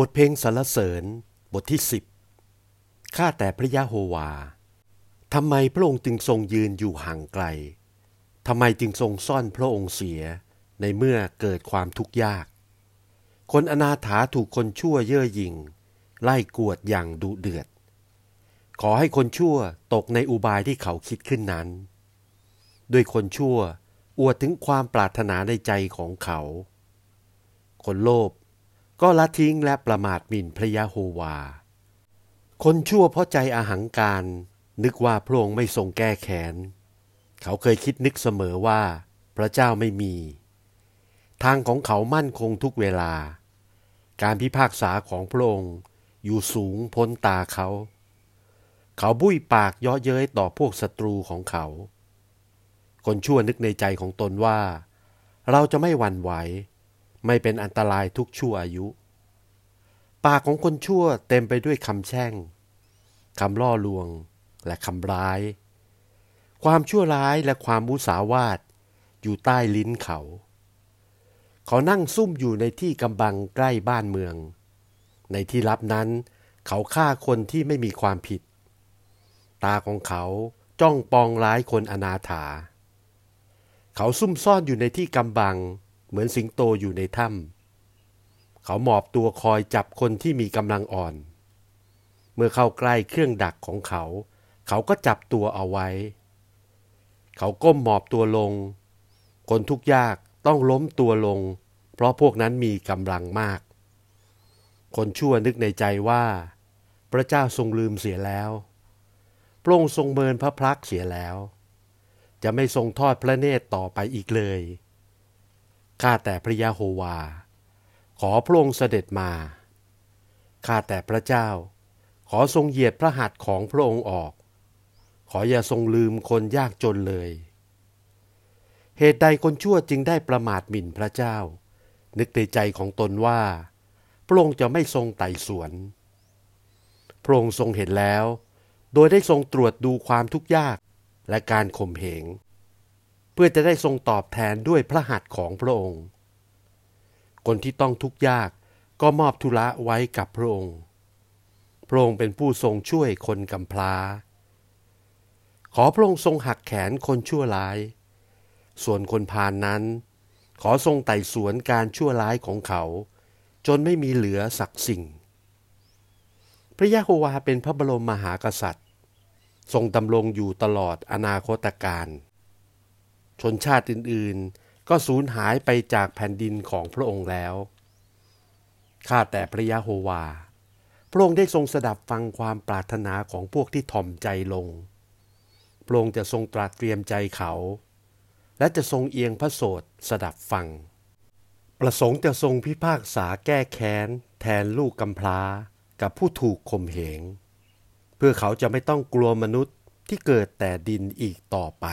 บทเพลงสรรเสริญ บทที่สิบข้าแต่พระยะโฮวาทำไมพระองค์จึงทรงยืนอยู่ห่างไกลทำไมจึงทรงซ่อนพระองค์เสียในเมื่อเกิดความทุกข์ยาก คนอนาถาถูกคนชั่วเย่อหยิ่ง ไล่กวดอย่างดุเดือด ขอให้คนชั่วตกในอุบายที่เขาคิดขึ้นนั้น ด้วยคนชั่วอวดถึงความปรารถนาในใจของเขา คนโลภ ก็ละทิ้งและประมาทหมิ่นพระยะโฮวา คนชั่วเพราะใจอาหังการ นึกว่าพระองค์ไม่ทรงแก้แค้น เขาเคยคิดนึกเสมอว่า พระเจ้าไม่มี ทางของเขามั่นคงทุกเวลา การพิพากษาของพระองค์อยู่สูงพ้นตาเขา เขาบุ้ยปากเยาะเย้ยต่อพวกศัตรูของเขา คนชั่วนึกในใจของตนว่า เราจะไม่หวั่นไหว ไม่เป็นอันตรายทุกชั่วอายุ ปากของคนชั่วเต็มไปด้วยคำแช่งคำล่อลวงและคำร้าย ความชั่วร้ายและความมุสาวาทอยู่ใต้ลิ้นเขา เขานั่งซุ่มอยู่ในที่กำบังใกล้บ้านเมือง ในที่ลับนั้น เขาฆ่าคนที่ไม่มีความผิด ตาของเขาจ้องปองร้ายคนอนาถา เขาซุ่มซ่อนอยู่ในที่กำบัง เหมือนสิงโตอยู่ในถ้ำเขาหมอบตัวคอยจับคนที่มีกำลังอ่อน เมื่อเข้าใกล้เครื่องดักของเขา เขาก็จับตัวเอาไว้ เขาก้มหมอบตัวลง คนทุกยากต้องล้มตัวลง เพราะพวกนั้นมีกำลังมาก คนชั่วนึกในใจว่า พระเจ้าทรงลืมเสียแล้วพระองค์ทรงเมินพระพลักเสียแล้ว จะไม่ทรงทอดพระเนตรต่อไปอีกเลย ข้าแต่พระยะโฮวา ขอพระองค์เสด็จมา ข้าแต่พระเจ้า ขอทรงเหยียดพระหัตถ์ของพระองค์ออก ขออย่าทรงลืมคนยากจนเลย เหตุใดคนชั่วจึงได้ประมาทหมิ่นพระเจ้า นึกในใจของตนว่า พระองค์จะไม่ทรงไต่สวน พระองค์ทรงเห็นแล้ว โดยได้ทรงตรวจดูความทุกข์ยากและการข่มเหง เพื่อจะได้ทรงตอบแทนด้วยพระหัตถ์ของพระองค์ คนที่ต้องทุกข์ยากก็มอบธุระไว้กับพระองค์ พระองค์เป็นผู้ทรงช่วยคนกำพร้า ขอพระองค์ทรงหักแขนคนชั่วร้าย ส่วนคนพานนั้น ขอทรงไต่สวนการชั่วร้ายของเขา จนไม่มีเหลือสักสิ่ง พระยะโฮวาเป็นพระบรมมหากษัตริย์ ทรงดำรงอยู่ตลอดอนาคตการ ชนชาติอื่นๆ ก็สูญหายไปจากแผ่นดินของพระองค์แล้ว ข้าแต่พระยะโฮวา พระองค์ได้ทรงสดับฟังความปรารถนาของพวกที่ถ่อมใจลง พระองค์จะทรงตรัสเตรียมใจเขา และจะทรงเอียงพระโสดสดับฟัง ประสงค์จะทรงพิพากษาแก้แค้น แทนลูกกำพร้ากับผู้ถูกข่มเหง เพื่อเขาจะไม่ต้องกลัวมนุษย์ที่เกิดแต่ดินอีกต่อไป